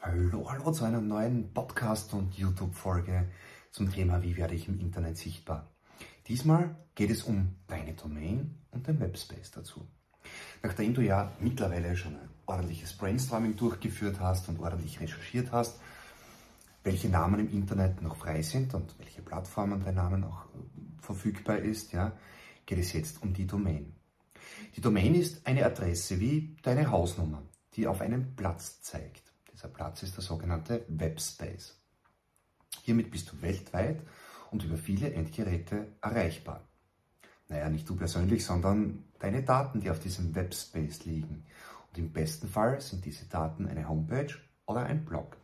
Hallo, hallo zu einer neuen Podcast- und YouTube-Folge zum Thema Wie werde ich im Internet sichtbar? Diesmal geht es um deine Domain und den Webspace dazu. Nachdem du ja mittlerweile schon ein ordentliches Brainstorming durchgeführt hast und ordentlich recherchiert hast, welche Namen im Internet noch frei sind und welche Plattformen dein Name noch äh, verfügbar ist, ja, geht es jetzt um die Domain. Die Domain ist eine Adresse wie deine Hausnummer, die auf einen Platz zeigt. Platz ist der sogenannte Webspace. Hiermit bist du weltweit und über viele Endgeräte erreichbar. Naja, nicht du persönlich, sondern deine Daten, die auf diesem Webspace liegen. Und im besten Fall sind diese Daten eine Homepage oder ein Blog.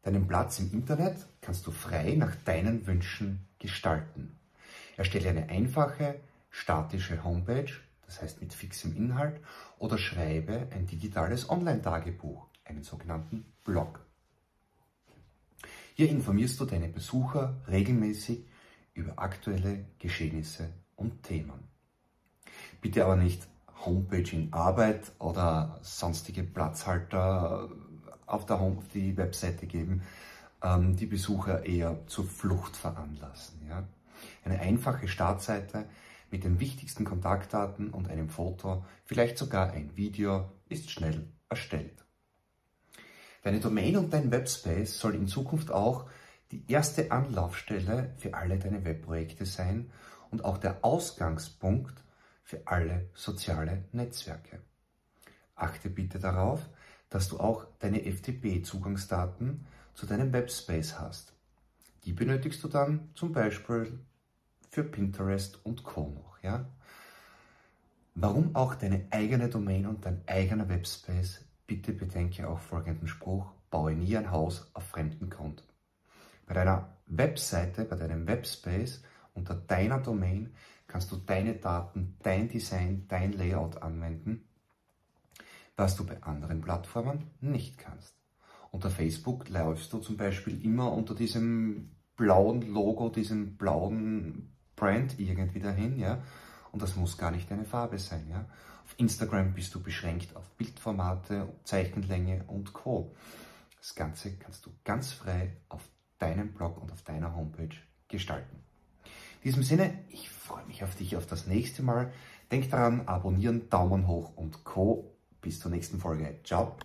Deinen Platz im Internet kannst du frei nach deinen Wünschen gestalten. Erstelle eine einfache, statische Homepage das heißt mit fixem Inhalt, oder schreibe ein digitales Online-Tagebuch, einen sogenannten Blog. Hier informierst du deine Besucher regelmäßig über aktuelle Geschehnisse und Themen. Bitte aber nicht Homepage in Arbeit oder sonstige Platzhalter auf, der Home, auf die Webseite geben, ähm, die Besucher eher zur Flucht veranlassen. Ja? Eine einfache Startseite mit den wichtigsten Kontaktdaten und einem Foto, vielleicht sogar ein Video, ist schnell erstellt. Deine Domain und dein Webspace soll in Zukunft auch die erste Anlaufstelle für alle deine Webprojekte sein und auch der Ausgangspunkt für alle soziale Netzwerke. Achte bitte darauf, dass du auch deine FTP-Zugangsdaten zu deinem Webspace hast. Die benötigst du dann zum Beispiel für Pinterest und Co. noch. Ja? Warum auch deine eigene Domain und dein eigener Webspace? Bitte bedenke auch folgenden Spruch, baue nie ein Haus auf fremden Grund. Bei deiner Webseite, bei deinem Webspace unter deiner Domain kannst du deine Daten, dein Design, dein Layout anwenden, was du bei anderen Plattformen nicht kannst. Unter Facebook läufst du zum Beispiel immer unter diesem blauen Logo, diesem blauen Brand irgendwie dahin, ja. Und das muss gar nicht deine Farbe sein, ja. Auf Instagram bist du beschränkt auf Bildformate, Zeichenlänge und Co. Das Ganze kannst du ganz frei auf deinem Blog und auf deiner Homepage gestalten. In diesem Sinne, ich freue mich auf dich auf das nächste Mal. Denk daran, abonnieren, Daumen hoch und Co. Bis zur nächsten Folge. Ciao.